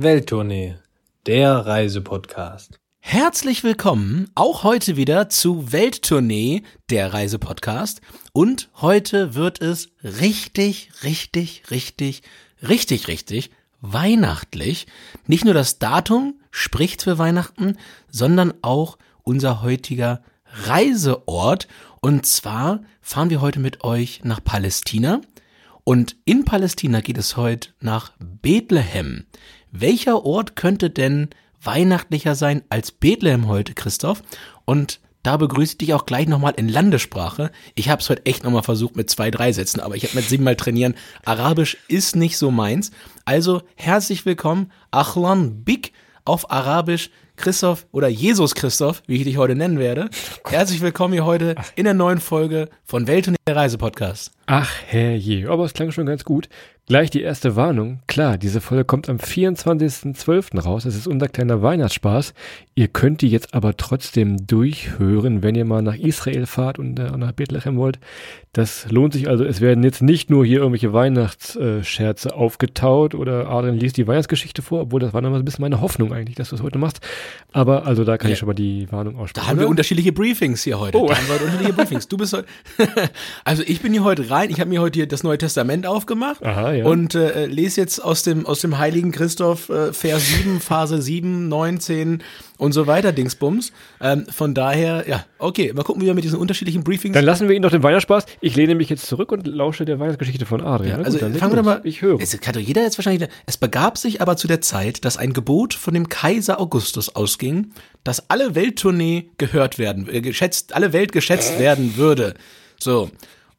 Welttournee, der Reisepodcast. Herzlich willkommen auch heute wieder zu Welttournee, der Reisepodcast. Und heute wird es richtig, richtig, richtig, richtig, richtig weihnachtlich. Nicht nur das Datum spricht für Weihnachten, sondern auch unser heutiger Reiseort. Und zwar fahren wir heute mit euch nach Palästina. Und in Palästina geht es heute nach Bethlehem. Welcher Ort könnte denn weihnachtlicher sein als Bethlehem heute, Christoph? Und da begrüße ich dich auch gleich nochmal in Landessprache. Ich habe es heute echt nochmal versucht mit zwei, drei Sätzen, aber ich habe mit siebenmal trainieren. Arabisch ist nicht so meins. Also herzlich willkommen, Achlan Big auf Arabisch. Christoph oder Jesus Christoph, wie ich dich heute nennen werde. Herzlich willkommen hier heute in der neuen Folge von Welt und der Reisepodcast. Ach herrje, aber es klang schon ganz gut. Gleich die erste Warnung. Klar, diese Folge kommt am 24.12. raus. Es ist unser kleiner Weihnachtsspaß. Ihr könnt die jetzt aber trotzdem durchhören, wenn ihr mal nach Israel fahrt und äh, nach Bethlehem wollt. Das lohnt sich also. Es werden jetzt nicht nur hier irgendwelche Weihnachtsscherze aufgetaut oder Adrian liest die Weihnachtsgeschichte vor, obwohl das war noch mal ein bisschen meine Hoffnung eigentlich, dass du es heute machst. Aber also da kann ja. ich schon mal die Warnung aussprechen. Da haben wir unterschiedliche Briefings hier heute. Oh. Da haben wir unterschiedliche Briefings. Du bist heute, also ich bin hier heute rein. Ich habe mir heute hier das Neue Testament aufgemacht. Aha, ja ja. Und äh, lese jetzt aus dem, aus dem heiligen Christoph äh, Vers 7, Phase 7, 19 und so weiter, Dingsbums. Ähm, von daher, ja, okay, mal gucken, wie wir mit diesen unterschiedlichen Briefings. Dann lassen wir ihn doch den Weihnachtsspaß. Ich lehne mich jetzt zurück und lausche der Weihnachtsgeschichte von Adrian. Ja, also gut, fangen wir doch mal. Ich höre. Es kann doch jeder jetzt wahrscheinlich. Es begab sich aber zu der Zeit, dass ein Gebot von dem Kaiser Augustus ausging, dass alle Welttournee gehört werden, äh, geschätzt, alle Welt geschätzt werden würde. So.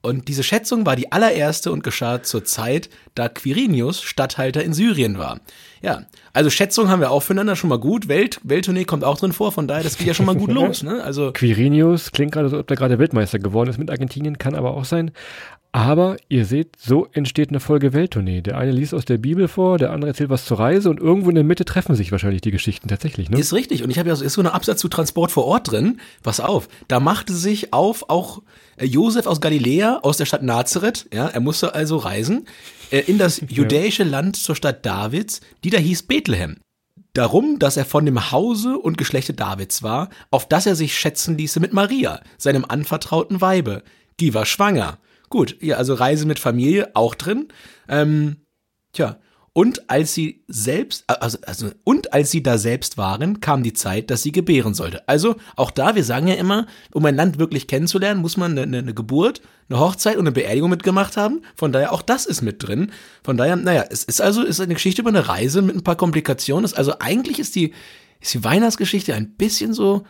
Und diese Schätzung war die allererste und geschah zur Zeit, da Quirinius Statthalter in Syrien war. Ja, also Schätzung haben wir auch füreinander schon mal gut. Welt, Welttournee kommt auch drin vor, von daher, das geht ja schon mal gut los. Ne? Also Quirinius klingt gerade so, ob der gerade Weltmeister geworden ist mit Argentinien, kann aber auch sein. Aber ihr seht, so entsteht eine Folge Welttournee. Der eine liest aus der Bibel vor, der andere erzählt was zur Reise und irgendwo in der Mitte treffen sich wahrscheinlich die Geschichten tatsächlich. Ne? Ist richtig. Und ich habe ja so, ist so ein Absatz zu Transport vor Ort drin. Pass auf, da machte sich auf auch äh, Josef aus Galiläa, aus der Stadt Nazareth. Ja, er musste also reisen äh, in das judäische ja. Land zur Stadt Davids, die da hieß Bethlehem. Darum, dass er von dem Hause und Geschlechte Davids war, auf das er sich schätzen ließe mit Maria, seinem anvertrauten Weibe. Die war schwanger Gut, ja, also Reise mit Familie auch drin. Ähm, tja, und als sie selbst, also, also, und als sie da selbst waren, kam die Zeit, dass sie gebären sollte. Also auch da, wir sagen ja immer, um ein Land wirklich kennenzulernen, muss man eine, eine Geburt, eine Hochzeit und eine Beerdigung mitgemacht haben. Von daher, auch das ist mit drin. Von daher, naja, es ist also ist eine Geschichte über eine Reise mit ein paar Komplikationen. Also eigentlich ist die, ist die Weihnachtsgeschichte ein bisschen so,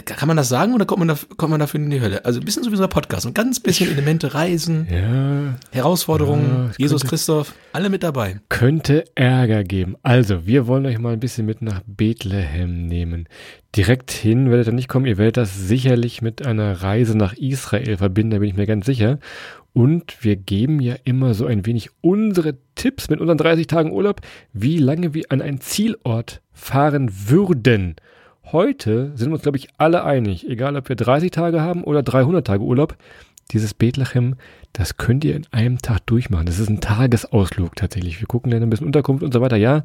kann man das sagen oder kommt man, da, kommt man dafür in die Hölle? Also ein bisschen so wie so ein Podcast. Ein ganz bisschen Elemente, Reisen, ja, Herausforderungen, ja, Jesus könnte, Christoph, alle mit dabei. Könnte Ärger geben. Also, wir wollen euch mal ein bisschen mit nach Bethlehem nehmen. Direkt hin werdet ihr nicht kommen. Ihr werdet das sicherlich mit einer Reise nach Israel verbinden, da bin ich mir ganz sicher. Und wir geben ja immer so ein wenig unsere Tipps mit unseren 30 Tagen Urlaub, wie lange wir an einen Zielort fahren würden. Heute sind wir uns, glaube ich, alle einig, egal ob wir 30 Tage haben oder 300 Tage Urlaub, dieses Bethlehem, das könnt ihr in einem Tag durchmachen. Das ist ein Tagesausflug tatsächlich. Wir gucken dann ein bisschen Unterkunft und so weiter, ja.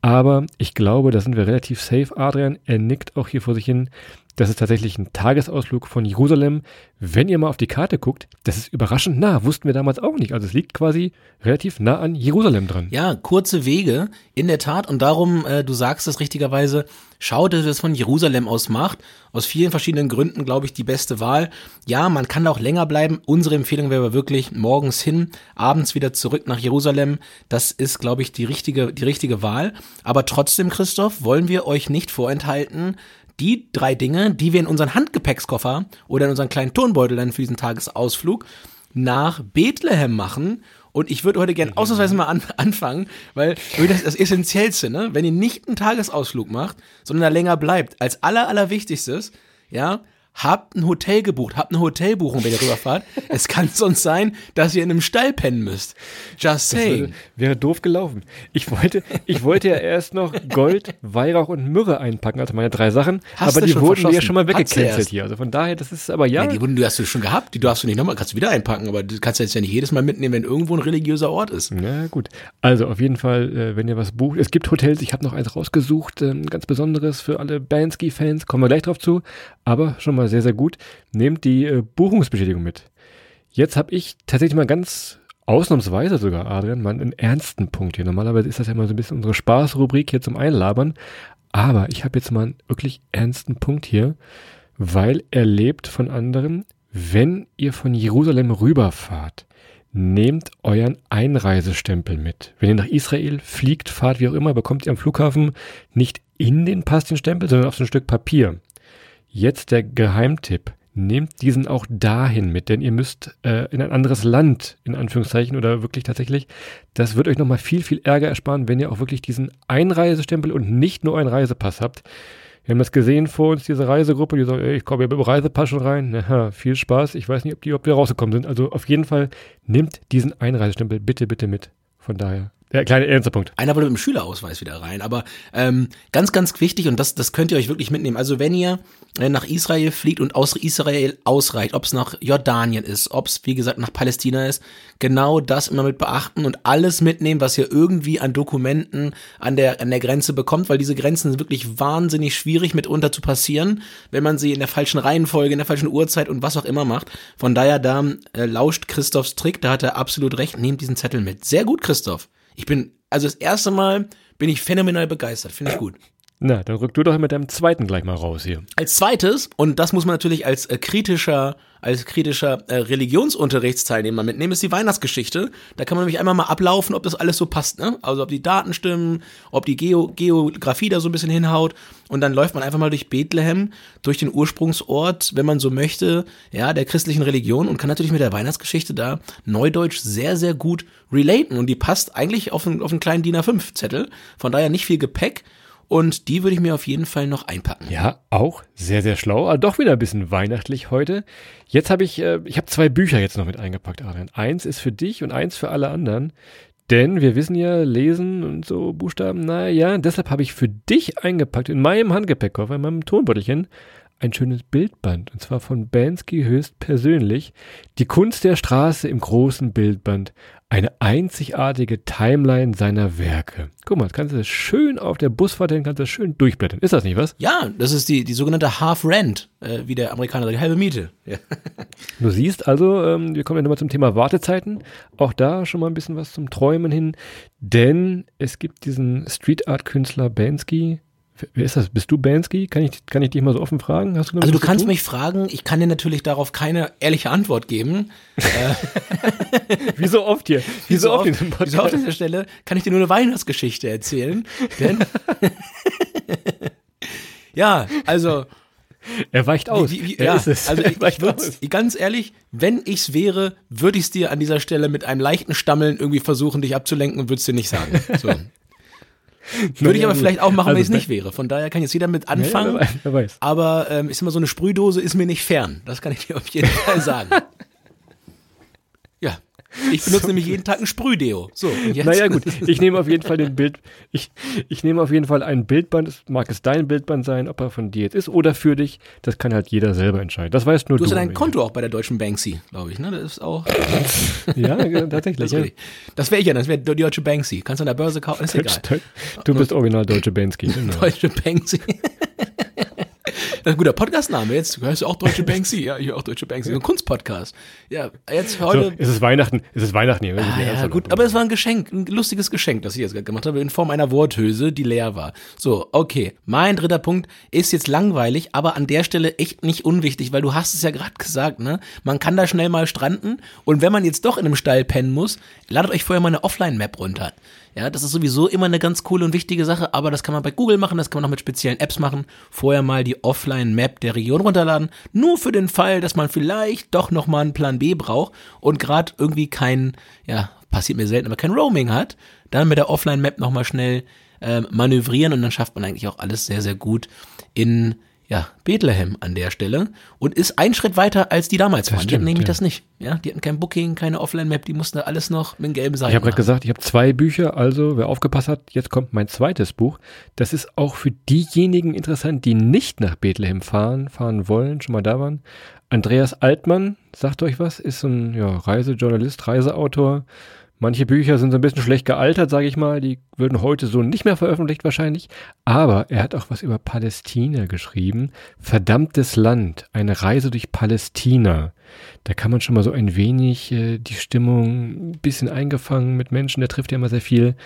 Aber ich glaube, da sind wir relativ safe. Adrian, er nickt auch hier vor sich hin. Das ist tatsächlich ein Tagesausflug von Jerusalem. Wenn ihr mal auf die Karte guckt, das ist überraschend nah, wussten wir damals auch nicht. Also es liegt quasi relativ nah an Jerusalem dran. Ja, kurze Wege, in der Tat. Und darum, äh, du sagst es richtigerweise, schaut, dass es von Jerusalem aus macht. Aus vielen verschiedenen Gründen, glaube ich, die beste Wahl. Ja, man kann auch länger bleiben. Unsere Empfehlung wäre wirklich morgens hin, abends wieder zurück nach Jerusalem. Das ist, glaube ich, die richtige, die richtige Wahl. Aber trotzdem, Christoph, wollen wir euch nicht vorenthalten, die drei Dinge, die wir in unseren Handgepäckskoffer oder in unseren kleinen Turnbeutel dann für diesen Tagesausflug nach Bethlehem machen. Und ich würde heute gerne ausnahmsweise mal an, anfangen, weil das ist das Essentiellste, ne? Wenn ihr nicht einen Tagesausflug macht, sondern da länger bleibt, als aller, allerwichtigstes, ja, habt ein Hotel gebucht, habt eine Hotelbuchung, wenn ihr rüberfahrt. es kann sonst sein, dass ihr in einem Stall pennen müsst. Just saying. Wäre, wäre doof gelaufen. Ich wollte, ich wollte ja erst noch Gold, Weihrauch und Myrrhe einpacken, also meine drei Sachen. Hast aber du die wurden mir ja schon mal du weggecancelt hier. Also von daher, das ist aber ja. Ja, die wurden, die hast du schon gehabt, die darfst du nicht nochmal, kannst du wieder einpacken, aber du kannst jetzt ja nicht jedes Mal mitnehmen, wenn irgendwo ein religiöser Ort ist. Na gut. Also auf jeden Fall, äh, wenn ihr was bucht. Es gibt Hotels, ich habe noch eins rausgesucht, ähm, ganz besonderes für alle Bansky-Fans, kommen wir gleich drauf zu. Aber schon mal sehr, sehr gut. Nehmt die äh, Buchungsbestätigung mit. Jetzt habe ich tatsächlich mal ganz ausnahmsweise sogar, Adrian, mal einen ernsten Punkt hier. Normalerweise ist das ja mal so ein bisschen unsere Spaßrubrik hier zum Einlabern. Aber ich habe jetzt mal einen wirklich ernsten Punkt hier, weil erlebt von anderen, wenn ihr von Jerusalem rüberfahrt, nehmt euren Einreisestempel mit. Wenn ihr nach Israel fliegt, fahrt, wie auch immer, bekommt ihr am Flughafen nicht in den Pass den Stempel, sondern auf so ein Stück Papier. Jetzt der Geheimtipp. Nehmt diesen auch dahin mit, denn ihr müsst äh, in ein anderes Land, in Anführungszeichen, oder wirklich tatsächlich. Das wird euch nochmal viel, viel Ärger ersparen, wenn ihr auch wirklich diesen Einreisestempel und nicht nur einen Reisepass habt. Wir haben das gesehen vor uns, diese Reisegruppe, die sagt, ey, ich komme ja mit dem Reisepass schon rein. Aha, viel Spaß. Ich weiß nicht, ob die, ob wir rausgekommen sind. Also auf jeden Fall nehmt diesen Einreisestempel bitte, bitte mit. Von daher, der kleine ernster Punkt. Einer wollte mit dem Schülerausweis wieder rein, aber ähm, ganz, ganz wichtig und das, das könnt ihr euch wirklich mitnehmen. Also wenn ihr äh, nach Israel fliegt und aus Israel ausreicht, ob es nach Jordanien ist, ob es wie gesagt nach Palästina ist, genau das immer mit beachten und alles mitnehmen, was ihr irgendwie an Dokumenten an der an der Grenze bekommt, weil diese Grenzen sind wirklich wahnsinnig schwierig mitunter zu passieren, wenn man sie in der falschen Reihenfolge, in der falschen Uhrzeit und was auch immer macht. Von daher da äh, lauscht Christophs Trick, da hat er absolut recht. Nehmt diesen Zettel mit. Sehr gut, Christoph. Ich bin, also das erste Mal bin ich phänomenal begeistert. Finde ich gut. Na, dann rück du doch mit deinem zweiten gleich mal raus hier. Als zweites, und das muss man natürlich als äh, kritischer, als kritischer äh, Religionsunterrichtsteilnehmer mitnehmen, ist die Weihnachtsgeschichte. Da kann man nämlich einmal mal ablaufen, ob das alles so passt, ne? Also ob die Daten stimmen, ob die Geo Geografie da so ein bisschen hinhaut. Und dann läuft man einfach mal durch Bethlehem, durch den Ursprungsort, wenn man so möchte, ja, der christlichen Religion und kann natürlich mit der Weihnachtsgeschichte da Neudeutsch sehr, sehr gut relaten. Und die passt eigentlich auf einen, auf einen kleinen DIN A5-Zettel. Von daher nicht viel Gepäck. Und die würde ich mir auf jeden Fall noch einpacken. Ja, auch sehr, sehr schlau. Aber doch wieder ein bisschen weihnachtlich heute. Jetzt habe ich, äh, ich habe zwei Bücher jetzt noch mit eingepackt, Adrian. Eins ist für dich und eins für alle anderen. Denn wir wissen ja, lesen und so Buchstaben, na ja, deshalb habe ich für dich eingepackt in meinem Handgepäckkoffer, in meinem Tonbeutelchen, ein schönes Bildband. Und zwar von Bansky höchst persönlich. Die Kunst der Straße im großen Bildband. Eine einzigartige Timeline seiner Werke. Guck mal, das kannst du das schön auf der Busfahrt hin, kannst du das schön durchblättern. Ist das nicht was? Ja, das ist die, die sogenannte Half Rent, äh, wie der Amerikaner sagt, halbe Miete. Ja. Du siehst also, ähm, wir kommen ja nochmal zum Thema Wartezeiten. Auch da schon mal ein bisschen was zum Träumen hin. Denn es gibt diesen Street Art Künstler Bansky. Wer ist das? Bist du Bansky? Kann ich, kann ich dich mal so offen fragen? Hast du Also du kannst tun? mich fragen, ich kann dir natürlich darauf keine ehrliche Antwort geben. Wie so oft hier. Wie so oft in diesem wie so oft an dieser Stelle kann ich dir nur eine Weihnachtsgeschichte erzählen. Denn ja, also Er weicht aus. Wie, wie, ja, ist es. also ich, ich aus. ganz ehrlich, wenn ich's wäre, würde ich's dir an dieser Stelle mit einem leichten Stammeln irgendwie versuchen, dich abzulenken und würde es dir nicht sagen. So. Würde ich aber vielleicht auch machen, wenn Also ich es nicht wäre. Von daher kann jetzt jeder mit anfangen. Ja, ja, wer weiß, wer weiß. Aber ähm, ist immer so eine Sprühdose ist mir nicht fern. Das kann ich dir auf jeden Fall sagen. Ich benutze nämlich jeden Tag ein Sprühdeo. So, und jetzt, Naja gut, ich nehme auf jeden Fall den Bild, ich, ich nehme auf jeden Fall ein Bildband, es mag es dein Bildband sein, ob er von dir jetzt ist oder für dich, das kann halt jeder selber entscheiden. Das weißt nur Du du. hast ja dein Konto auch bei der deutschen Banksy, glaube ich. Ne? Das ist auch. Ja, tatsächlich. Das, ja. das wäre ich ja, das wäre die deutsche Banksy. Kannst du an der Börse kaufen, ist egal. Du bist original deutsche Bansky. Genau. Deutsche Banksy. Ein guter Podcastname. Jetzt hörst du auch Deutsche Banksy. Ja, ich höre auch Deutsche Banksy. Ein Kunstpodcast. Ja, jetzt So, heute. es ist Weihnachten, es ist Weihnachten hier. Ah, ja, gut, aber es war ein Geschenk, ein lustiges Geschenk, das ich jetzt gerade gemacht habe, in Form einer Worthülse, die leer war. So, okay. Mein dritter Punkt ist jetzt langweilig, aber an der Stelle echt nicht unwichtig, weil du hast es ja gerade gesagt, ne? Man kann da schnell mal stranden und wenn man jetzt doch in einem Stall pennen muss, ladet euch vorher mal eine Offline-Map runter. Ja, das ist sowieso immer eine ganz coole und wichtige Sache, aber das kann man bei Google machen, das kann man auch mit speziellen Apps machen. Vorher mal die Offline-Map der Region runterladen, nur für den Fall, dass man vielleicht doch nochmal einen Plan B braucht und gerade irgendwie kein, ja, passiert mir selten, aber kein Roaming hat, dann mit der Offline-Map nochmal schnell ähm, manövrieren und dann schafft man eigentlich auch alles sehr, sehr gut in ja, Bethlehem an der Stelle und ist ein Schritt weiter als die damals waren. die hatten stimmt, nämlich ja. das nicht. Ja, die hatten kein Booking, keine Offline-Map, die mussten da alles noch mit gelben Seiten Ich habe gerade gesagt, ich habe zwei Bücher, also wer aufgepasst hat, jetzt kommt mein zweites Buch. Das ist auch für diejenigen interessant, die nicht nach Bethlehem fahren, fahren wollen, schon mal da waren. Andreas Altmann, sagt euch was, ist ein ja, Reisejournalist, Reiseautor. Manche Bücher sind so ein bisschen schlecht gealtert, sage ich mal. Die würden heute so nicht mehr veröffentlicht wahrscheinlich. Aber er hat auch was über Palästina geschrieben. Verdammtes Land, eine Reise durch Palästina. Da kann man schon mal so ein wenig äh, die Stimmung ein bisschen eingefangen mit Menschen. Der trifft ja immer sehr viel.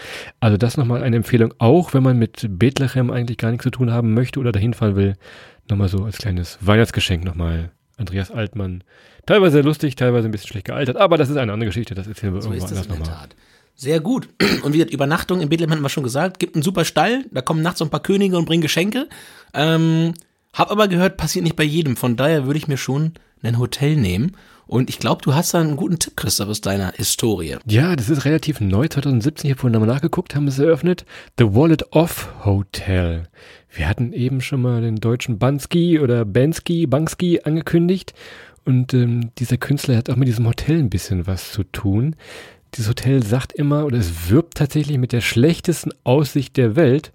Also das nochmal eine Empfehlung, auch wenn man mit Bethlehem eigentlich gar nichts zu tun haben möchte oder dahin fahren will. Nochmal so als kleines Weihnachtsgeschenk nochmal. Andreas Altmann. Teilweise lustig, teilweise ein bisschen schlecht gealtert, aber das ist eine andere Geschichte. Das erzählen wir So das anders in der nochmal. Tat. Sehr gut. Und wie gesagt, Übernachtung in Bethlehem hatten wir schon gesagt. Gibt einen super Stall, da kommen nachts so ein paar Könige und bringen Geschenke. Ähm, hab aber gehört, passiert nicht bei jedem. Von daher würde ich mir schon ein Hotel nehmen. Und ich glaube, du hast da einen guten Tipp, Christoph, aus deiner Historie. Ja, das ist relativ neu. 2017, ich habe vorhin nochmal nachgeguckt, haben sie eröffnet. The Wallet Off Hotel. Wir hatten eben schon mal den deutschen Bansky oder Bansky, Bansky angekündigt. Und ähm, dieser Künstler hat auch mit diesem Hotel ein bisschen was zu tun. Dieses Hotel sagt immer, oder es wirbt tatsächlich mit der schlechtesten Aussicht der Welt.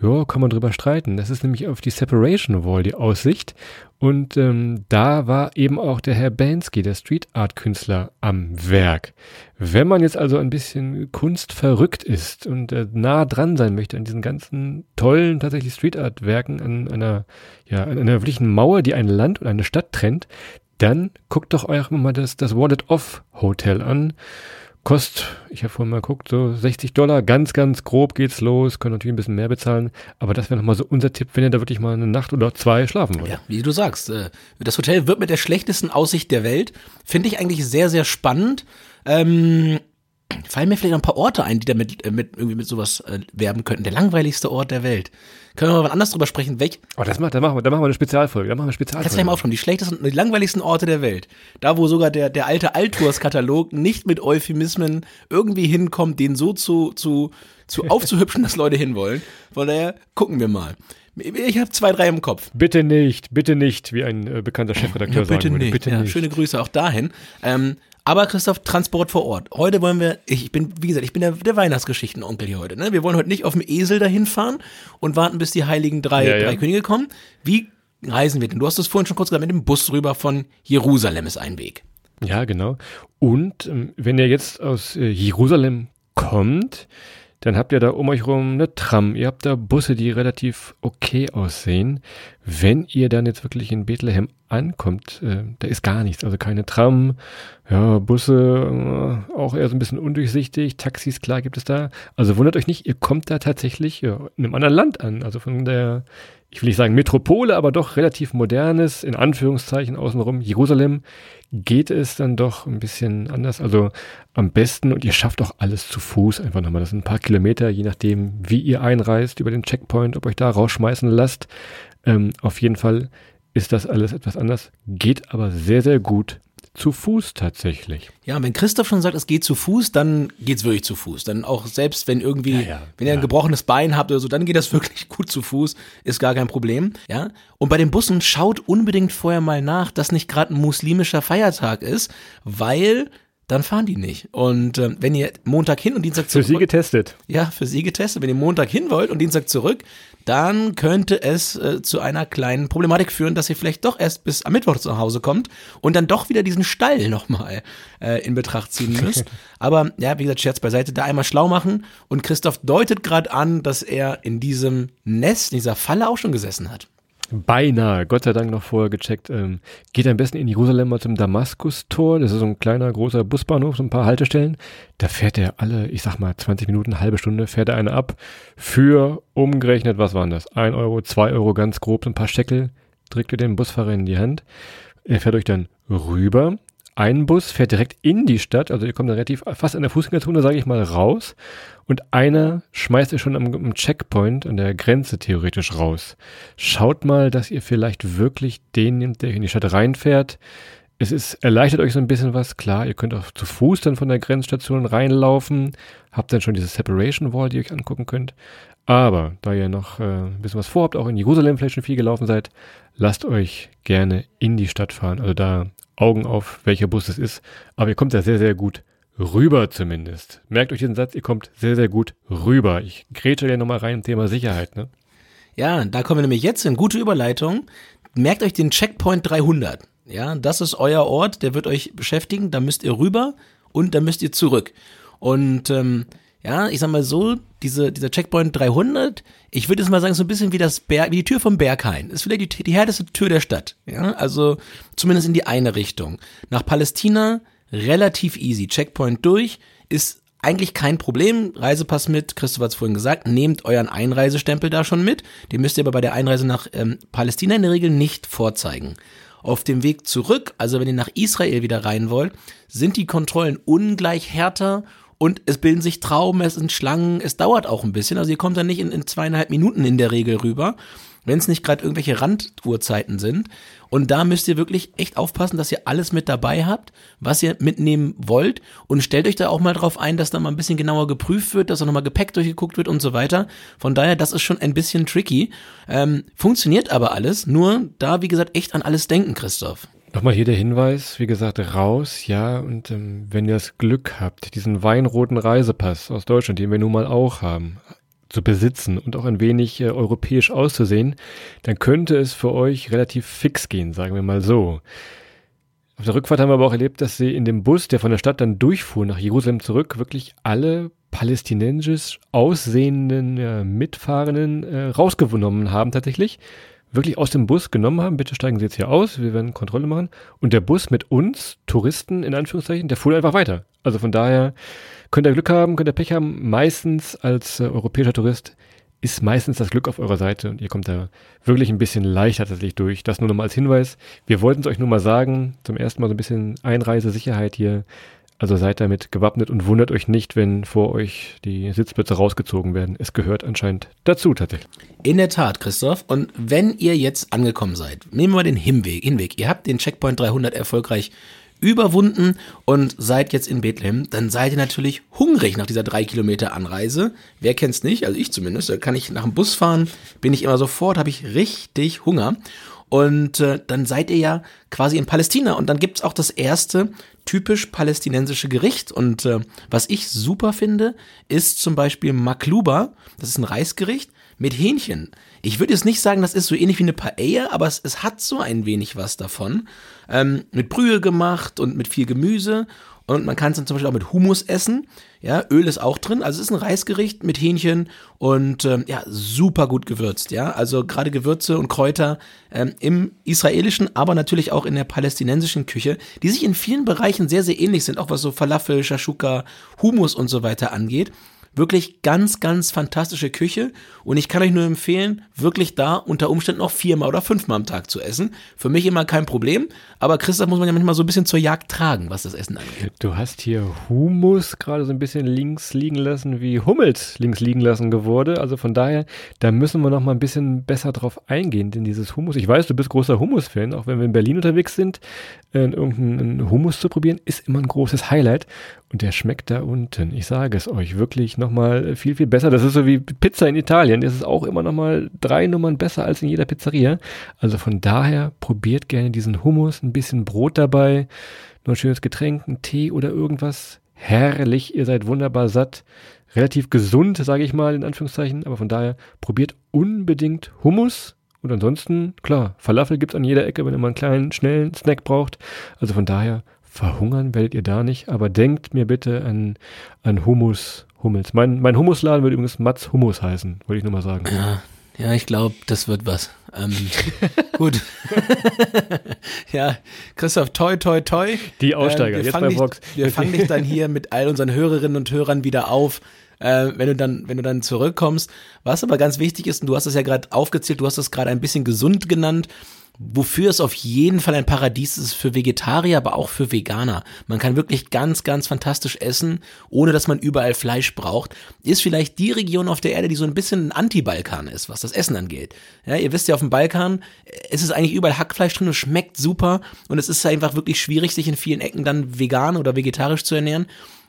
Ja, kann man drüber streiten. Das ist nämlich auf die Separation Wall die Aussicht. Und ähm, da war eben auch der Herr Bansky, der Street Art Künstler, am Werk. Wenn man jetzt also ein bisschen kunstverrückt ist und äh, nah dran sein möchte an diesen ganzen tollen tatsächlich Street Art Werken an einer, ja, an einer wirklichen Mauer, die ein Land und eine Stadt trennt, dann guckt doch euch mal das, das Wallet Off Hotel an. Kostet, ich habe vorhin mal geguckt, so 60 Dollar, ganz, ganz grob geht's los, können natürlich ein bisschen mehr bezahlen, aber das wäre nochmal so unser Tipp, wenn ihr da wirklich mal eine Nacht oder zwei schlafen wollt. Ja, wie du sagst, äh, das Hotel wird mit der schlechtesten Aussicht der Welt. Finde ich eigentlich sehr, sehr spannend. Ähm, fallen mir vielleicht noch ein paar Orte ein, die damit äh, mit, irgendwie mit sowas äh, werben könnten. Der langweiligste Ort der Welt. Können wir mal anders drüber sprechen? Welch, Oh, das macht, da machen wir, da machen wir eine Spezialfolge, da machen wir eine Kannst du mal Spezialfolge. aufschreiben, die schlechtesten, die langweiligsten Orte der Welt. Da, wo sogar der, der alte Alttours-Katalog nicht mit Euphemismen irgendwie hinkommt, den so zu, zu, zu aufzuhübschen, dass Leute hinwollen. Von daher gucken wir mal. Ich habe zwei, drei im Kopf. Bitte nicht, bitte nicht, wie ein äh, bekannter Chefredakteur Ja, bitte sagen würde. nicht. Bitte ja, nicht. Schöne Grüße auch dahin. Ähm, aber Christoph, Transport vor Ort. Heute wollen wir, ich bin, wie gesagt, ich bin der, der Weihnachtsgeschichtenonkel hier heute. Ne? Wir wollen heute nicht auf dem Esel dahin fahren und warten, bis die heiligen drei, Ja, ja. drei Könige kommen. Wie reisen wir denn? Du hast es vorhin schon kurz gesagt, mit dem Bus rüber von Jerusalem ist ein Weg. Ja, genau. Und ähm, wenn ihr jetzt aus äh, Jerusalem kommt, dann habt ihr da um euch rum eine Tram. Ihr habt da Busse, die relativ okay aussehen. Wenn ihr dann jetzt wirklich in Bethlehem ankommt, äh, da ist gar nichts. Also keine Tram, ja, Busse, äh, auch eher so ein bisschen undurchsichtig. Taxis, klar, gibt es da. Also wundert euch nicht, ihr kommt da tatsächlich ja, in einem anderen Land an. Also von der, ich will nicht sagen Metropole, aber doch relativ modernes, in Anführungszeichen außenrum, Jerusalem, geht es dann doch ein bisschen anders. Also am besten, und ihr schafft auch alles zu Fuß einfach nochmal. Das sind ein paar Kilometer, je nachdem, wie ihr einreist über den Checkpoint, ob euch da rausschmeißen lasst. Ähm, auf jeden Fall ist das alles etwas anders, geht aber sehr, sehr gut zu Fuß tatsächlich. Ja, wenn Christoph schon sagt, es geht zu Fuß, dann geht's wirklich zu Fuß. Dann auch selbst wenn irgendwie, Ja, ja, wenn ihr ein ja. gebrochenes Bein habt oder so, dann geht das wirklich gut zu Fuß, ist gar kein Problem. Ja. Und bei den Bussen schaut unbedingt vorher mal nach, dass nicht gerade ein muslimischer Feiertag ist, weil dann fahren die nicht. Und ähm, wenn ihr Montag hin und Dienstag Für Sie zurück, getestet. ja, für sie getestet, wenn ihr Montag hin wollt und Dienstag zurück, dann könnte es äh, zu einer kleinen Problematik führen, dass ihr vielleicht doch erst bis am Mittwoch zu Hause kommt und dann doch wieder diesen Stall nochmal äh, in Betracht ziehen müsst. Aber ja, wie gesagt, Scherz beiseite, da einmal schlau machen. Und Christoph deutet gerade an, dass er in diesem Nest, in dieser Falle auch schon gesessen hat. Beinahe, Gott sei Dank noch vorher gecheckt. Ähm, geht am besten in Jerusalem mal zum Damaskus-Tor. Das ist so ein kleiner, großer Busbahnhof, so ein paar Haltestellen. Da fährt er alle, ich sag mal, 20 Minuten, halbe Stunde, fährt er eine ab. Für umgerechnet, was waren das? Ein Euro, zwei Euro, ganz grob, so ein paar Steckel. Drückt ihr den Busfahrer in die Hand. Er fährt euch dann rüber. Ein Bus fährt direkt in die Stadt, also ihr kommt dann relativ fast an der Fußgängerzone, sage ich mal, raus. Und einer schmeißt ihr schon am, am Checkpoint, an der Grenze theoretisch raus. Schaut mal, dass ihr vielleicht wirklich den nehmt, der in die Stadt reinfährt. Es ist, erleichtert euch so ein bisschen was, klar, ihr könnt auch zu Fuß dann von der Grenzstation reinlaufen, habt dann schon diese Separation Wall, die ihr euch angucken könnt. Aber da ihr noch äh, ein bisschen was vorhabt, auch in Jerusalem vielleicht schon viel gelaufen seid, lasst euch gerne in die Stadt fahren. Also da Augen auf, welcher Bus es ist. Aber ihr kommt da sehr, sehr gut rüber zumindest. Merkt euch diesen Satz, ihr kommt sehr, sehr gut rüber. Ich grätsche ja nochmal rein im Thema Sicherheit, ne? Ja, da kommen wir nämlich jetzt in gute Überleitung. Merkt euch den Checkpoint 300. Ja, das ist euer Ort, der wird euch beschäftigen. Da müsst ihr rüber und da müsst ihr zurück. Und ähm, ja, ich sag mal so, diese, dieser Checkpoint 300, ich würde jetzt mal sagen, so ein bisschen wie das Berg, wie die Tür vom Berghain. Ist vielleicht die, die härteste Tür der Stadt. Ja, also zumindest in die eine Richtung. Nach Palästina relativ easy. Checkpoint durch ist eigentlich kein Problem. Reisepass mit, Christoph hat es vorhin gesagt, nehmt euren Einreisestempel da schon mit. Den müsst ihr aber bei der Einreise nach ähm, Palästina in der Regel nicht vorzeigen. Auf dem Weg zurück, also wenn ihr nach Israel wieder rein wollt, sind die Kontrollen ungleich härter und es bilden sich Trauben, es sind Schlangen, es dauert auch ein bisschen. Also ihr kommt dann nicht in, in zweieinhalb Minuten in der Regel rüber wenn es nicht gerade irgendwelche Randuhrzeiten sind. Und da müsst ihr wirklich echt aufpassen, dass ihr alles mit dabei habt, was ihr mitnehmen wollt. Und stellt euch da auch mal drauf ein, dass da mal ein bisschen genauer geprüft wird, dass auch nochmal Gepäck durchgeguckt wird und so weiter. Von daher, das ist schon ein bisschen tricky. Ähm, funktioniert aber alles, nur da, wie gesagt, echt an alles denken, Christoph. Nochmal hier der Hinweis, wie gesagt, raus, ja, und ähm, wenn ihr das Glück habt, diesen weinroten Reisepass aus Deutschland, den wir nun mal auch haben, zu besitzen und auch ein wenig äh, europäisch auszusehen, dann könnte es für euch relativ fix gehen, sagen wir mal so. Auf der Rückfahrt haben wir aber auch erlebt, dass sie in dem Bus, der von der Stadt dann durchfuhr nach Jerusalem zurück, wirklich alle palästinensisch aussehenden äh, Mitfahrenden äh, rausgenommen haben tatsächlich. Wirklich aus dem Bus genommen haben, bitte steigen Sie jetzt hier aus, wir werden Kontrolle machen. Und der Bus mit uns, Touristen in Anführungszeichen, der fuhr einfach weiter. Also von daher, Könnt ihr Glück haben, könnt ihr Pech haben. Meistens als äh, europäischer Tourist ist meistens das Glück auf eurer Seite und ihr kommt da wirklich ein bisschen leichter tatsächlich durch. Das nur nochmal als Hinweis. Wir wollten es euch nur mal sagen, zum ersten Mal so ein bisschen Einreisesicherheit hier. Also seid damit gewappnet und wundert euch nicht, wenn vor euch die Sitzplätze rausgezogen werden. Es gehört anscheinend dazu tatsächlich. In der Tat, Christoph. Und wenn ihr jetzt angekommen seid, nehmen wir den Hinweg. Hinweg. Ihr habt den Checkpoint 300 erfolgreich überwunden und seid jetzt in Bethlehem, dann seid ihr natürlich hungrig nach dieser drei Kilometer Anreise. Wer kennt's nicht? Also ich zumindest. Da kann ich nach dem Bus fahren, bin ich immer sofort, habe ich richtig Hunger. Und äh, dann seid ihr ja quasi in Palästina und dann gibt's auch das erste typisch palästinensische Gericht. Und äh, was ich super finde, ist zum Beispiel Makluba. Das ist ein Reisgericht mit Hähnchen. Ich würde jetzt nicht sagen, das ist so ähnlich wie eine Paella, aber es, es hat so ein wenig was davon. Ähm, mit Brühe gemacht und mit viel Gemüse. Und man kann es dann zum Beispiel auch mit Hummus essen. Ja, Öl ist auch drin. Also es ist ein Reisgericht mit Hähnchen und ähm, ja, super gut gewürzt. Ja, also gerade Gewürze und Kräuter ähm, im israelischen, aber natürlich auch in der palästinensischen Küche, die sich in vielen Bereichen sehr, sehr ähnlich sind, auch was so Falafel, Shashuka, Hummus und so weiter angeht. Wirklich ganz, ganz fantastische Küche und ich kann euch nur empfehlen, wirklich da unter Umständen noch viermal oder fünfmal am Tag zu essen. Für mich immer kein Problem, aber Christoph muss man ja manchmal so ein bisschen zur Jagd tragen, was das Essen angeht. Du hast hier Humus gerade so ein bisschen links liegen lassen, wie Hummels links liegen lassen geworden. Also von daher, da müssen wir noch mal ein bisschen besser drauf eingehen, denn dieses Humus, ich weiß, du bist großer Humus-Fan, auch wenn wir in Berlin unterwegs sind, äh, irgendeinen Humus zu probieren, ist immer ein großes Highlight. Und der schmeckt da unten, ich sage es euch, wirklich nochmal viel, viel besser. Das ist so wie Pizza in Italien. Das ist auch immer nochmal drei Nummern besser als in jeder Pizzeria. Also von daher probiert gerne diesen Hummus, ein bisschen Brot dabei, nur ein schönes Getränk, ein Tee oder irgendwas. Herrlich, ihr seid wunderbar satt. Relativ gesund, sage ich mal, in Anführungszeichen. Aber von daher probiert unbedingt Hummus. Und ansonsten, klar, Falafel gibt's an jeder Ecke, wenn ihr mal einen kleinen, schnellen Snack braucht. Also von daher verhungern werdet ihr da nicht, aber denkt mir bitte an, an Hummus, Hummels. Mein, mein Hummusladen würde übrigens Mats Hummus heißen, wollte ich nur mal sagen. Ja, ja ich glaube, das wird was. Ähm, gut. ja, Christoph, toi, toi, toi. Die Aussteiger, ähm, jetzt bei Vox. Wir fangen dich dann hier mit all unseren Hörerinnen und Hörern wieder auf. Äh, wenn du dann, wenn du dann zurückkommst. Was aber ganz wichtig ist, und du hast es ja gerade aufgezählt, du hast es gerade ein bisschen gesund genannt. wofür es auf jeden Fall ein Paradies ist für Vegetarier, aber auch für Veganer. Man kann wirklich ganz, ganz fantastisch essen, ohne dass man überall Fleisch braucht. Ist vielleicht die Region auf der Erde, die so ein bisschen ein Anti-Balkan ist, was das Essen angeht. Ja, ihr wisst ja, auf dem Balkan es ist eigentlich überall Hackfleisch drin, es schmeckt super und es ist einfach wirklich schwierig, sich in vielen Ecken dann vegan oder vegetarisch zu ernähren.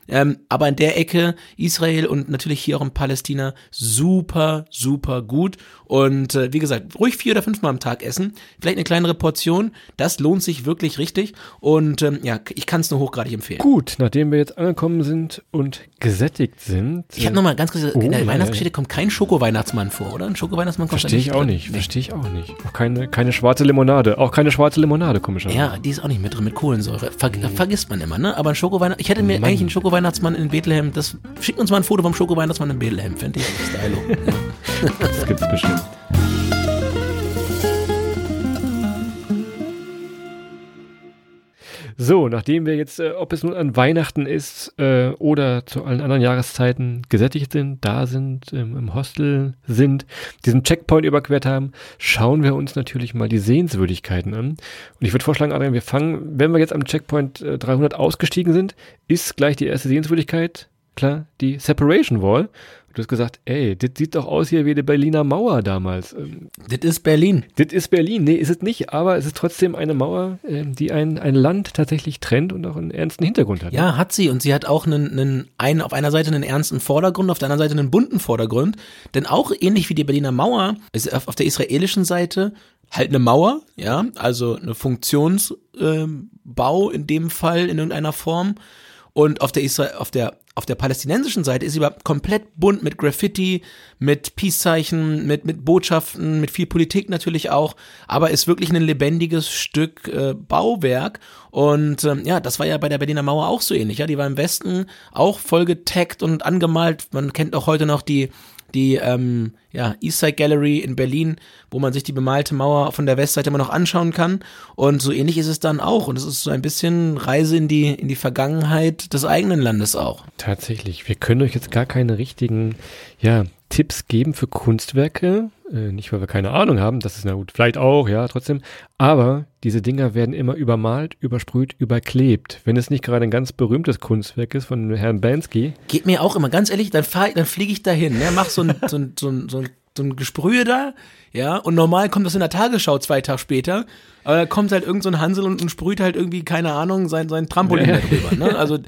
Ähm, aber in der Ecke Israel und natürlich hier auch in Palästina super, super gut. Und äh, wie gesagt, ruhig vier oder fünfmal am Tag essen. Vielleicht eine kleinere Portion. Das lohnt sich wirklich richtig. Und ähm, ja, ich kann es nur hochgradig empfehlen. Gut, nachdem wir jetzt angekommen sind und gesättigt sind. Ich habe nochmal ganz kurz, oh, in der Weihnachtsgeschichte kommt kein Schoko-Weihnachtsmann vor, oder? Ein Schoko-Weihnachtsmann kommt Verstehe ich auch nicht. Nee. Verstehe ich auch nicht. Auch keine, keine schwarze Limonade. Auch keine schwarze Limonade, komischerweise. Ja, die ist auch nicht mit drin, mit Kohlensäure. Ver nee. Vergisst man immer, ne? Aber ein Schoko-Weihnachtsmann, ich hätte mir Mann. eigentlich einen Schoko-Weihnachtsmann in Bethlehem, das, schickt uns mal ein Foto vom Schoko-Weihnachtsmann in Bethlehem, fände ich stylo. Das gibt's bestimmt. So, nachdem wir jetzt, äh, ob es nun an Weihnachten ist äh, oder zu allen anderen Jahreszeiten gesättigt sind, da sind, ähm, im Hostel sind, diesen Checkpoint überquert haben, schauen wir uns natürlich mal die Sehenswürdigkeiten an. Und ich würde vorschlagen, Adrian, wir fangen, wenn wir jetzt am Checkpoint äh, 300 ausgestiegen sind, ist gleich die erste Sehenswürdigkeit, klar, die Separation Wall. Du hast gesagt, ey, das sieht doch aus hier wie die Berliner Mauer damals. Ähm, das ist Berlin. Das ist Berlin. Nee, ist es nicht, aber es ist trotzdem eine Mauer, ähm, die ein, ein Land tatsächlich trennt und auch einen ernsten Hintergrund hat. Ja, hat sie. Und sie hat auch einen, einen, einen, auf einer Seite einen ernsten Vordergrund, auf der anderen Seite einen bunten Vordergrund. Denn auch ähnlich wie die Berliner Mauer ist auf, auf der israelischen Seite halt eine Mauer, ja, also eine Funktionsbau ähm, in dem Fall in irgendeiner Form. Und auf der, Israel, auf der auf der palästinensischen Seite ist sie aber komplett bunt mit Graffiti, mit Peace-Zeichen, mit, mit Botschaften, mit viel Politik natürlich auch, aber ist wirklich ein lebendiges Stück äh, Bauwerk. Und ähm, ja, das war ja bei der Berliner Mauer auch so ähnlich. Ja, die war im Westen auch voll getaggt und angemalt. Man kennt auch heute noch die die ähm, ja, Eastside Gallery in Berlin, wo man sich die bemalte Mauer von der Westseite immer noch anschauen kann. Und so ähnlich ist es dann auch. Und es ist so ein bisschen Reise in die, in die Vergangenheit des eigenen Landes auch. Tatsächlich. Wir können euch jetzt gar keine richtigen, ja, Tipps geben für Kunstwerke. Äh, nicht, weil wir keine Ahnung haben, das ist na gut, vielleicht auch, ja, trotzdem. Aber diese Dinger werden immer übermalt, übersprüht, überklebt. Wenn es nicht gerade ein ganz berühmtes Kunstwerk ist von Herrn Bansky. Geht mir auch immer, ganz ehrlich, dann, fahr, dann fliege ich dahin, ne, mach so ein, so ein, so ein, so ein so ein Gesprühe da, ja, und normal kommt das in der Tagesschau zwei Tage später, aber da kommt halt irgend so ein Hansel und, und sprüht halt irgendwie, keine Ahnung, sein, sein Trampolin ja. drüber, ne, also,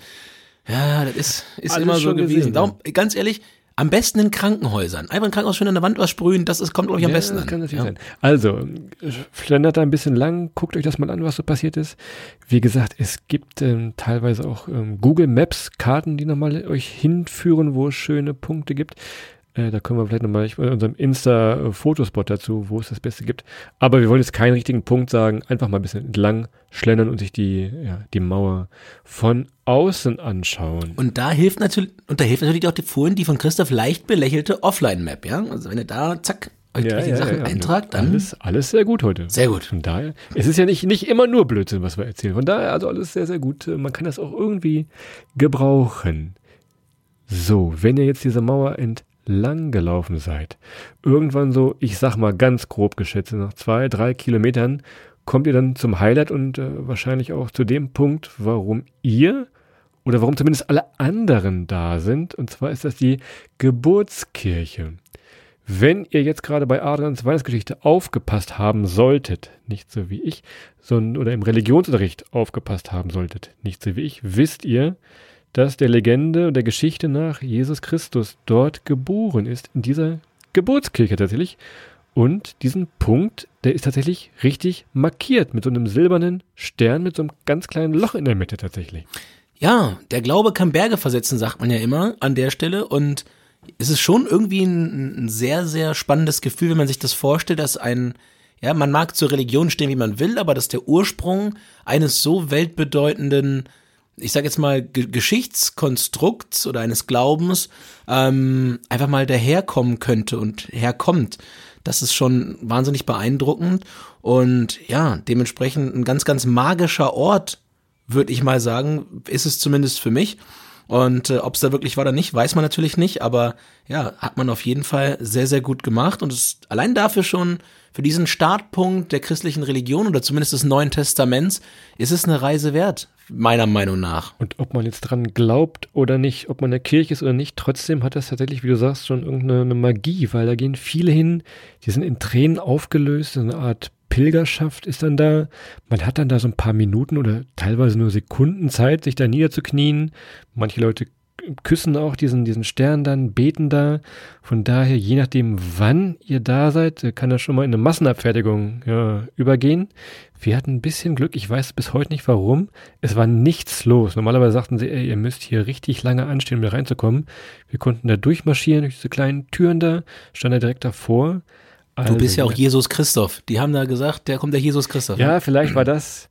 ja, das ist, ist immer so gewesen. Darum, ganz ehrlich, am besten in Krankenhäusern. Einfach ein Krankenhaus schön an der Wand was sprühen, das ist, kommt, glaube ich, am ja, besten an. Kann natürlich ja. sein. Also, schlendert da ein bisschen lang, guckt euch das mal an, was so passiert ist. Wie gesagt, es gibt ähm, teilweise auch ähm, Google Maps Karten, die nochmal euch hinführen, wo es schöne Punkte gibt. Äh, da können wir vielleicht nochmal in unserem Insta-Fotospot dazu, wo es das Beste gibt. Aber wir wollen jetzt keinen richtigen Punkt sagen, einfach mal ein bisschen entlang schlendern und sich die, ja, die Mauer von außen anschauen. Und da hilft natürlich, und da hilft natürlich auch die vorhin die von Christoph leicht belächelte Offline-Map, ja? Also wenn ihr da, zack, euch ja, die ja, Sachen ja, eintragt, dann. Alles, alles sehr gut heute. Sehr gut. Von daher, es ist ja nicht, nicht immer nur Blödsinn, was wir erzählen. Von daher, also alles sehr, sehr gut. Man kann das auch irgendwie gebrauchen. So, wenn ihr jetzt diese Mauer ent lang gelaufen seid. Irgendwann so, ich sag mal ganz grob geschätzt, nach zwei, drei Kilometern kommt ihr dann zum Highlight und äh, wahrscheinlich auch zu dem Punkt, warum ihr oder warum zumindest alle anderen da sind. Und zwar ist das die Geburtskirche. Wenn ihr jetzt gerade bei Adrians Weihnachtsgeschichte aufgepasst haben solltet, nicht so wie ich, sondern oder im Religionsunterricht aufgepasst haben solltet, nicht so wie ich, wisst ihr, dass der Legende und der Geschichte nach Jesus Christus dort geboren ist, in dieser Geburtskirche tatsächlich. Und diesen Punkt, der ist tatsächlich richtig markiert mit so einem silbernen Stern mit so einem ganz kleinen Loch in der Mitte tatsächlich. Ja, der Glaube kann Berge versetzen, sagt man ja immer an der Stelle. Und es ist schon irgendwie ein, ein sehr, sehr spannendes Gefühl, wenn man sich das vorstellt, dass ein, ja, man mag zur Religion stehen, wie man will, aber dass der Ursprung eines so weltbedeutenden ich sage jetzt mal, G Geschichtskonstrukts oder eines Glaubens ähm, einfach mal daherkommen könnte und herkommt. Das ist schon wahnsinnig beeindruckend und ja, dementsprechend ein ganz, ganz magischer Ort, würde ich mal sagen, ist es zumindest für mich. Und äh, ob es da wirklich war oder nicht, weiß man natürlich nicht, aber ja, hat man auf jeden Fall sehr, sehr gut gemacht und es allein dafür schon, für diesen Startpunkt der christlichen Religion oder zumindest des Neuen Testaments, ist es eine Reise wert, meiner Meinung nach. Und ob man jetzt dran glaubt oder nicht, ob man in der Kirche ist oder nicht, trotzdem hat das tatsächlich, wie du sagst, schon irgendeine Magie, weil da gehen viele hin, die sind in Tränen aufgelöst, so eine Art Pilgerschaft ist dann da. Man hat dann da so ein paar Minuten oder teilweise nur Sekunden Zeit, sich da niederzuknien. Manche Leute küssen auch diesen, diesen Stern dann, beten da. Von daher, je nachdem, wann ihr da seid, kann das schon mal in eine Massenabfertigung ja, übergehen. Wir hatten ein bisschen Glück, ich weiß bis heute nicht warum. Es war nichts los. Normalerweise sagten sie, ey, ihr müsst hier richtig lange anstehen, um da reinzukommen. Wir konnten da durchmarschieren durch diese kleinen Türen da, stand da direkt davor. Also, du bist ja auch Jesus Christoph. Die haben da gesagt, der kommt der Jesus Christoph. Ja, vielleicht war das,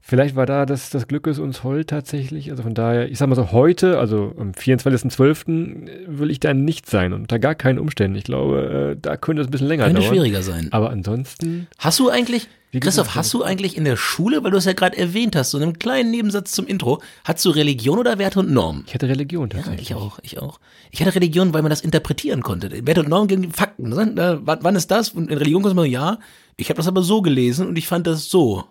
vielleicht war da das, das Glück ist uns hold tatsächlich. Also von daher, ich sag mal so, heute, also am 24.12. will ich da nicht sein unter gar keinen Umständen. Ich glaube, äh, da könnte es ein bisschen länger könnte dauern. schwieriger sein. Aber ansonsten. Hast du eigentlich, Wie Christoph, hast du eigentlich in der Schule, weil du es ja gerade erwähnt hast, so einen kleinen Nebensatz zum Intro, hast du Religion oder Werte und Normen? Ich hatte Religion Ja, tatsächlich. ich auch, ich auch. Ich hatte Religion, weil man das interpretieren konnte. Werte und Normen gegen die Fakten. Ne? Wann ist das? Und in Religion konnte man, ja, ich habe das aber so gelesen und ich fand das so.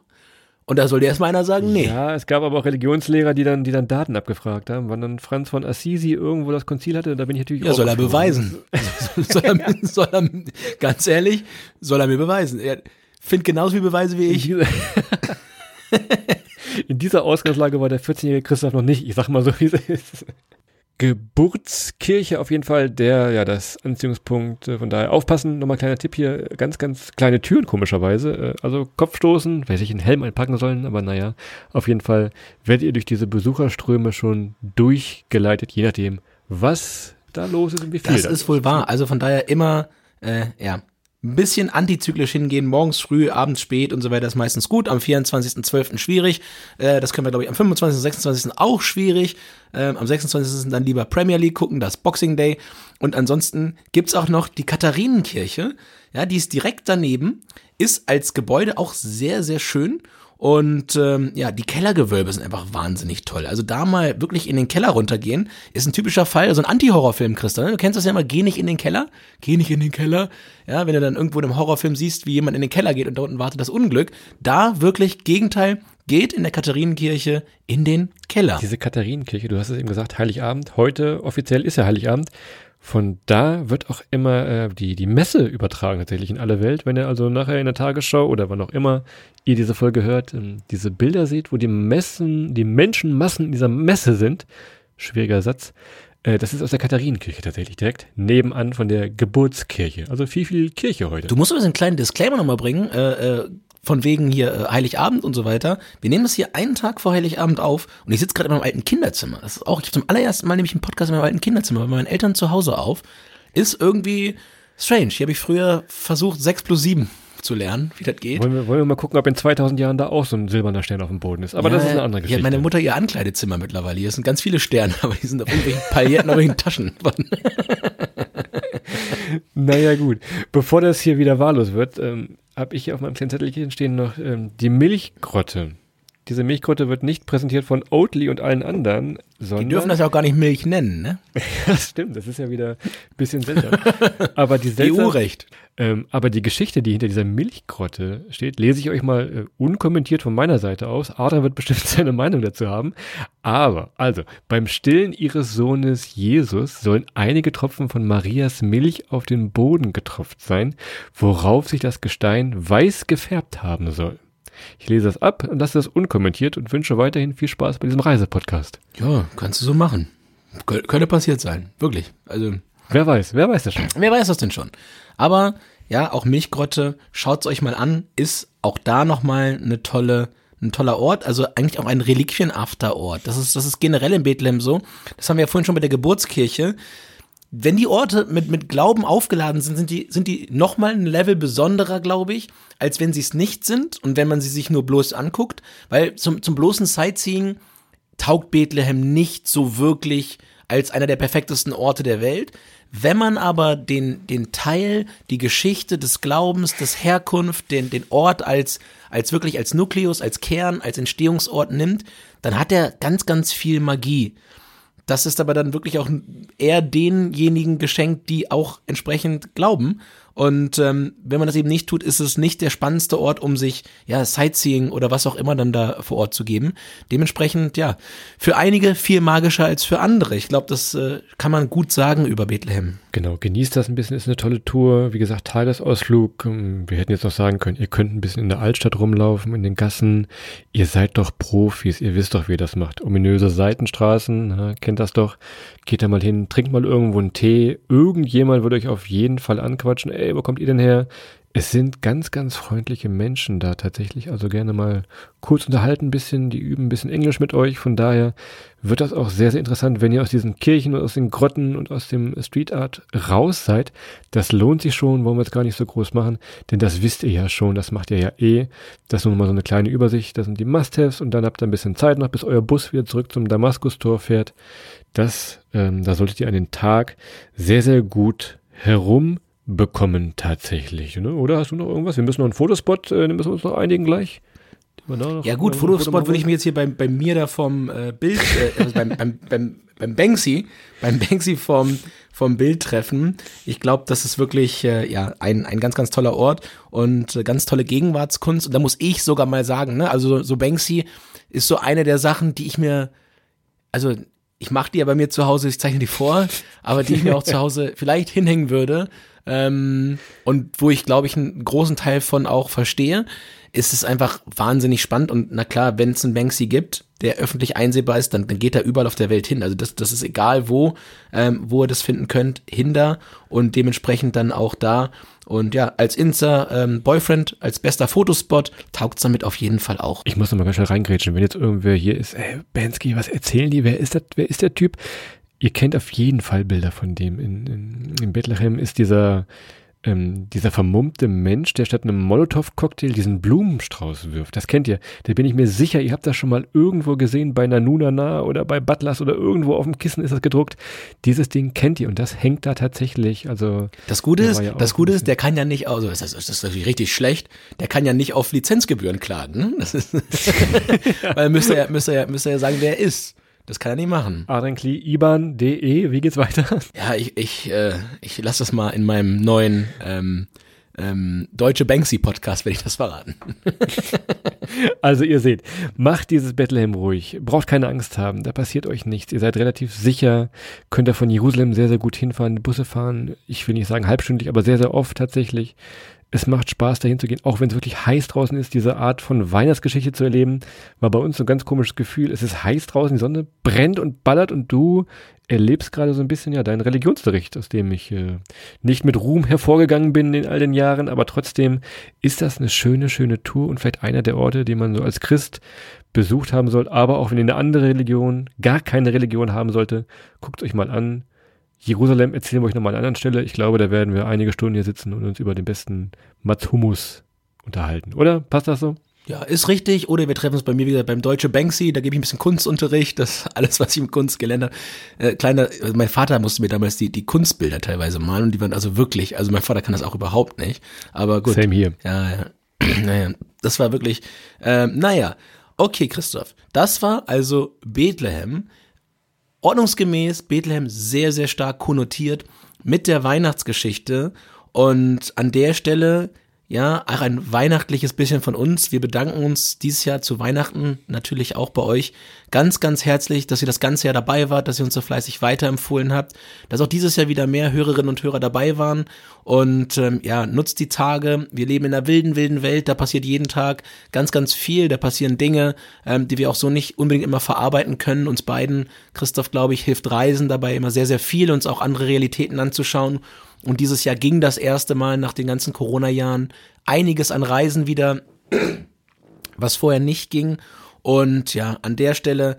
Und da soll dir erstmal einer sagen, nee. Ja, es gab aber auch Religionslehrer, die dann, die dann Daten abgefragt haben. Wann dann Franz von Assisi irgendwo das Konzil hatte, da bin ich natürlich Ja, auch soll er beweisen. soll, er, soll er, ganz ehrlich, soll er mir beweisen. Er findet genauso viele Beweise wie ich. in dieser Ausgangslage war der 14-jährige Christoph noch nicht. Ich sag mal so, wie es ist. Geburtskirche auf jeden Fall, der, ja, das Anziehungspunkt, äh, von daher aufpassen, nochmal kleiner Tipp hier, ganz, ganz kleine Türen komischerweise, äh, also Kopfstoßen, weiß ich, einen Helm einpacken sollen, aber naja, auf jeden Fall werdet ihr durch diese Besucherströme schon durchgeleitet, je nachdem, was da los ist und wie viel Das ist wohl wahr. Also von daher immer, äh, ja, ein bisschen antizyklisch hingehen, morgens früh, abends spät und so weiter ist meistens gut. Am 24.12. schwierig. Äh, das können wir, glaube ich, am 25. 26. auch schwierig. Ähm, am 26. dann lieber Premier League gucken, das Boxing Day. Und ansonsten gibt's auch noch die Katharinenkirche. Ja, die ist direkt daneben, ist als Gebäude auch sehr, sehr schön. Und ähm, ja, die Kellergewölbe sind einfach wahnsinnig toll. Also da mal wirklich in den Keller runtergehen, ist ein typischer Fall, also ein Anti-Horrorfilm, Christa. Ne? Du kennst das ja immer, geh nicht in den Keller, geh nicht in den Keller. Ja, wenn du dann irgendwo in einem Horrorfilm siehst, wie jemand in den Keller geht und da unten wartet das Unglück, da wirklich Gegenteil, geht in der Katharinenkirche in den Keller. Diese Katharinenkirche, du hast es eben gesagt, Heiligabend. Heute offiziell ist ja Heiligabend. Von da wird auch immer äh, die, die Messe übertragen, tatsächlich in alle Welt. Wenn ihr also nachher in der Tagesschau oder wann auch immer ihr diese Folge hört, ähm, diese Bilder seht, wo die Messen, die Menschenmassen in dieser Messe sind, schwieriger Satz, äh, das ist aus der Katharinenkirche tatsächlich direkt nebenan von der Geburtskirche. Also viel, viel Kirche heute. Du musst aber einen kleinen Disclaimer nochmal bringen, äh, äh, von wegen hier äh, Heiligabend und so weiter. Wir nehmen das hier einen Tag vor Heiligabend auf und ich sitze gerade in meinem alten Kinderzimmer. Das ist auch, ich habe zum allerersten Mal nämlich einen Podcast in meinem alten Kinderzimmer bei meinen Eltern zu Hause auf. Ist irgendwie strange. Hier habe ich früher versucht, 6 plus 7 zu lernen, wie das geht. wollen, wir, wollen wir mal gucken, ob in 2000 Jahren da auch so ein silberner Stern auf dem Boden ist. Aber das ist eine andere Hier Geschichte. hat meine Mutter ihr Ankleidezimmer mittlerweile. Hier sind ganz viele Sterne, aber die sind auf irgendwelchen Pailletten, auf irgendwelchen Taschen. Naja, gut. Bevor das hier wieder wahllos wird, ähm, habe ich hier auf meinem kleinen Zettelchen stehen noch ähm, die Milchgrotte. Diese Milchgrotte wird nicht präsentiert von Oatly und allen anderen, sondern. Die dürfen das ja auch gar nicht Milch nennen, ne? das stimmt, das ist ja wieder ein bisschen seltsam. aber die seltsam, EU-Recht. Ähm, aber die Geschichte, die hinter dieser Milchgrotte steht, lese ich euch mal äh, unkommentiert von meiner Seite aus. Adrian wird bestimmt seine Meinung dazu haben. Aber, also, beim Stillen ihres Sohnes Jesus sollen einige Tropfen von Marias Milch auf den Boden getropft sein, worauf sich das Gestein weiß gefärbt haben soll. Ich lese das ab und lasse das unkommentiert und wünsche weiterhin viel Spaß bei diesem Reisepodcast. Ja, kannst du so machen. Kö- Könnte passiert sein. Wirklich. Also, Wer weiß, wer weiß das schon? wer weiß das denn schon? Aber, ja, auch Milchgrotte, schaut's euch mal an, ist auch da nochmal eine tolle, ein toller Ort, also eigentlich auch ein Reliquien-After-Ort. Das ist, das ist generell in Bethlehem so. Das haben wir ja vorhin schon bei der Geburtskirche. Wenn die Orte mit, mit Glauben aufgeladen sind, sind die, sind die nochmal ein Level besonderer, glaube ich, als wenn sie es nicht sind und wenn man sie sich nur bloß anguckt. Weil zum, zum bloßen Sightseeing taugt Bethlehem nicht so wirklich als einer der perfektesten Orte der Welt. Wenn man aber den, den Teil, die Geschichte des Glaubens, des Herkunft, den, den Ort als, als wirklich als Nukleus, als Kern, als Entstehungsort nimmt, dann hat er ganz, ganz viel Magie. das ist aber dann wirklich auch eher denjenigen geschenkt, die auch entsprechend glauben. Und ähm, wenn man das eben nicht tut, ist es nicht der spannendste Ort, um sich ja Sightseeing oder was auch immer dann da vor Ort zu geben. Dementsprechend ja für einige viel magischer als für andere. Ich glaube, das äh, kann man gut sagen über Bethlehem. Genau, genießt das ein bisschen, ist eine tolle Tour. Wie gesagt, Tagesausflug. Ähm, wir hätten jetzt noch sagen können, ihr könnt ein bisschen in der Altstadt rumlaufen, in den Gassen. Ihr seid doch Profis, ihr wisst doch, wie ihr das macht. Ominöse Seitenstraßen, na, kennt das doch. Geht da mal hin, trinkt mal irgendwo einen Tee. Irgendjemand wird euch auf jeden Fall anquatschen. Ey, wo kommt ihr denn her? Es sind ganz, ganz freundliche Menschen da tatsächlich. Also gerne mal kurz unterhalten ein bisschen, die üben ein bisschen Englisch mit euch. Von daher wird das auch sehr, sehr interessant, wenn ihr aus diesen Kirchen und aus den Grotten und aus dem Street Art raus seid. Das lohnt sich schon, wollen wir jetzt gar nicht so groß machen, denn das wisst ihr ja schon, das macht ihr ja eh. Das ist nur mal so eine kleine Übersicht, das sind die Must-Haves und dann habt ihr ein bisschen Zeit noch, bis euer Bus wieder zurück zum Damaskus-Tor fährt. Das, ähm, da solltet ihr an den Tag sehr, sehr gut herum bekommen tatsächlich. Ne? Oder hast du noch irgendwas? Wir müssen noch einen Fotospot, äh, müssen wir uns noch einigen gleich. Ja gut, Fotospot würde ich mir jetzt hier bei, bei mir da vom äh, Bild, äh, also beim, beim, beim, beim Banksy, beim Banksy vom, vom Bild treffen. Ich glaube, das ist wirklich äh, ja ein, ein ganz, ganz toller Ort und äh, ganz tolle Gegenwartskunst. Und da muss ich sogar mal sagen, ne, also so Banksy ist so eine der Sachen, die ich mir, also ich mache die ja bei mir zu Hause, ich zeichne die vor, aber die ich mir auch zu Hause vielleicht hinhängen würde, ähm, und wo ich, glaube ich, einen großen Teil von auch verstehe, ist es einfach wahnsinnig spannend. Und na klar, wenn es einen Banksy gibt, der öffentlich einsehbar ist, dann, dann geht er überall auf der Welt hin. Also das, das ist egal wo, ähm, wo ihr das finden könnt, hinter und dementsprechend dann auch da. Und ja, als Insta ähm, als bester Fotospot, taugt's damit auf jeden Fall auch. Ich muss noch mal ganz schnell reingrätschen, wenn jetzt irgendwer hier ist, ey, Bansky, was erzählen die? Wer ist das? Wer ist der Typ? Ihr kennt auf jeden Fall Bilder von dem. In, in, in Bethlehem ist dieser, ähm, dieser vermummte Mensch, der statt einem Molotow-Cocktail diesen Blumenstrauß wirft. Das kennt ihr. Da bin ich mir sicher, ihr habt das schon mal irgendwo gesehen bei Nanunana oder bei Butlers oder irgendwo auf dem Kissen ist das gedruckt. Dieses Ding kennt ihr und das hängt da tatsächlich. Also das Gute ist, ja das Gute ist, der kann ja nicht, also das ist, das ist natürlich richtig schlecht. Der kann ja nicht auf Lizenzgebühren klagen. Ne? Das ist, weil müsste er, müsste er, müsste er sagen, wer er ist. Das kann er nicht machen. Arenkli, IBAN.de, wie geht's weiter? Ja, ich, ich, äh, ich lasse das mal in meinem neuen ähm, ähm, Deutsche Banksy Podcast, wenn ich das verraten. also ihr seht, macht dieses Bethlehem ruhig, braucht keine Angst haben, da passiert euch nichts, ihr seid relativ sicher, könnt da von Jerusalem sehr, sehr gut hinfahren, Busse fahren, ich will nicht sagen halbstündig, aber sehr, sehr oft tatsächlich es macht Spaß, dahin zu gehen, auch wenn es wirklich heiß draußen ist, diese Art von Weihnachtsgeschichte zu erleben, war bei uns so ein ganz komisches Gefühl. Es ist heiß draußen, die Sonne brennt und ballert und du erlebst gerade so ein bisschen ja deinen Religionsbericht, aus dem ich äh, nicht mit Ruhm hervorgegangen bin in all den Jahren, aber trotzdem ist das eine schöne, schöne Tour und vielleicht einer der Orte, den man so als Christ besucht haben soll, aber auch wenn ihr eine andere Religion, gar keine Religion haben sollte, guckt euch mal an, Jerusalem erzählen wir euch nochmal an einer anderen Stelle. Ich glaube, da werden wir einige Stunden hier sitzen und uns über den besten Mats Hummus unterhalten. Oder? Passt das so? Ja, ist richtig. Oder wir treffen uns bei mir wieder beim Deutsche Banksy. Da gebe ich ein bisschen Kunstunterricht. Das ist alles, was ich mit Kunst gelernt habe. Äh, kleiner, also mein Vater musste mir damals die, die Kunstbilder teilweise malen und die waren also wirklich, also mein Vater kann das auch überhaupt nicht. Aber gut. Same hier. Ja, ja. naja, das war wirklich, ähm, naja. Okay, Christoph. Das war also Bethlehem ordnungsgemäß Bethlehem sehr, sehr stark konnotiert mit der Weihnachtsgeschichte. Und an der Stelle ja, auch ein weihnachtliches bisschen von uns. Wir bedanken uns dieses Jahr zu Weihnachten natürlich auch bei euch ganz, ganz herzlich, dass ihr das ganze Jahr dabei wart, dass ihr uns so fleißig weiterempfohlen habt, dass auch dieses Jahr wieder mehr Hörerinnen und Hörer dabei waren. Und ähm, ja, nutzt die Tage. Wir leben in einer wilden, wilden Welt. Da passiert jeden Tag ganz, ganz viel. Da passieren Dinge, ähm, die wir auch so nicht unbedingt immer verarbeiten können. Uns beiden, Christoph, glaube ich, hilft Reisen dabei immer sehr, sehr viel, uns auch andere Realitäten anzuschauen. Und dieses Jahr ging das erste Mal nach den ganzen Corona-Jahren einiges an Reisen wieder, was vorher nicht ging. Und ja, an der Stelle,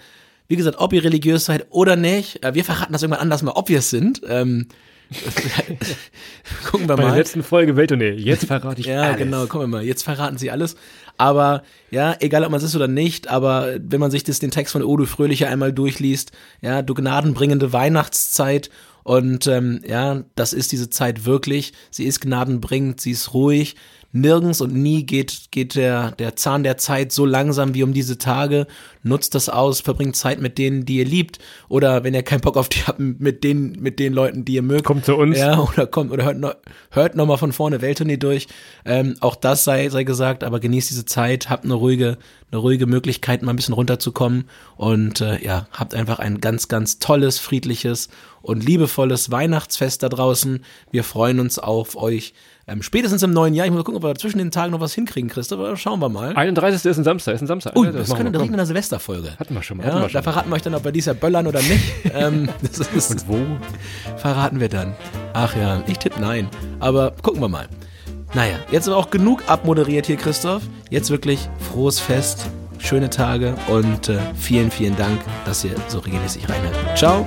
wie gesagt, ob ihr religiös seid oder nicht, äh, wir verraten das irgendwann anders mal, ob wir es sind. Ähm, gucken wir Bei mal. Bei der letzten Folge Welttournee. Jetzt verrate ich ja, alles. Ja, genau, gucken wir mal. Jetzt verraten sie alles. Aber ja, egal ob man es ist oder nicht, aber wenn man sich das, den Text von Odo Fröhlicher einmal durchliest, ja, du gnadenbringende Weihnachtszeit und ähm, ja, das ist diese Zeit wirklich. Sie ist gnadenbringend, sie ist ruhig. Nirgends und nie geht, geht der, der Zahn der Zeit so langsam wie um diese Tage. Nutzt das aus, verbringt Zeit mit denen, die ihr liebt. Oder wenn ihr keinen Bock auf die habt, mit den, mit den Leuten, die ihr mögt. Kommt zu uns. Ja, oder kommt, oder hört noch, hört noch mal von vorne Welttournee durch. Ähm, auch das sei, sei gesagt, aber genießt diese Zeit, habt eine ruhige, eine ruhige Möglichkeit, mal ein bisschen runterzukommen. Und äh, ja, habt einfach ein ganz, ganz tolles, friedliches und liebevolles Weihnachtsfest da draußen. Wir freuen uns auf euch. Ähm, spätestens im neuen Jahr. Ich muss mal gucken, ob wir zwischen den Tagen noch was hinkriegen, Christoph. Aber Schauen wir mal. 31. ist ein Samstag, ist ein Samstag. Ui, Ja, das, machen könnte wir, direkt in der Silvesterfolge. Hatten wir schon mal. Ja, wir da schon. verraten wir euch dann, ob wir dies Jahr böllern oder nicht. ähm, das ist, Und wo? verraten wir dann. Ach ja, ich tippe nein. Aber gucken wir mal. Naja, jetzt aber auch genug abmoderiert hier, Christoph. Jetzt wirklich frohes Fest, schöne Tage und äh, vielen, vielen Dank, dass ihr so regelmäßig reinhört. Ciao.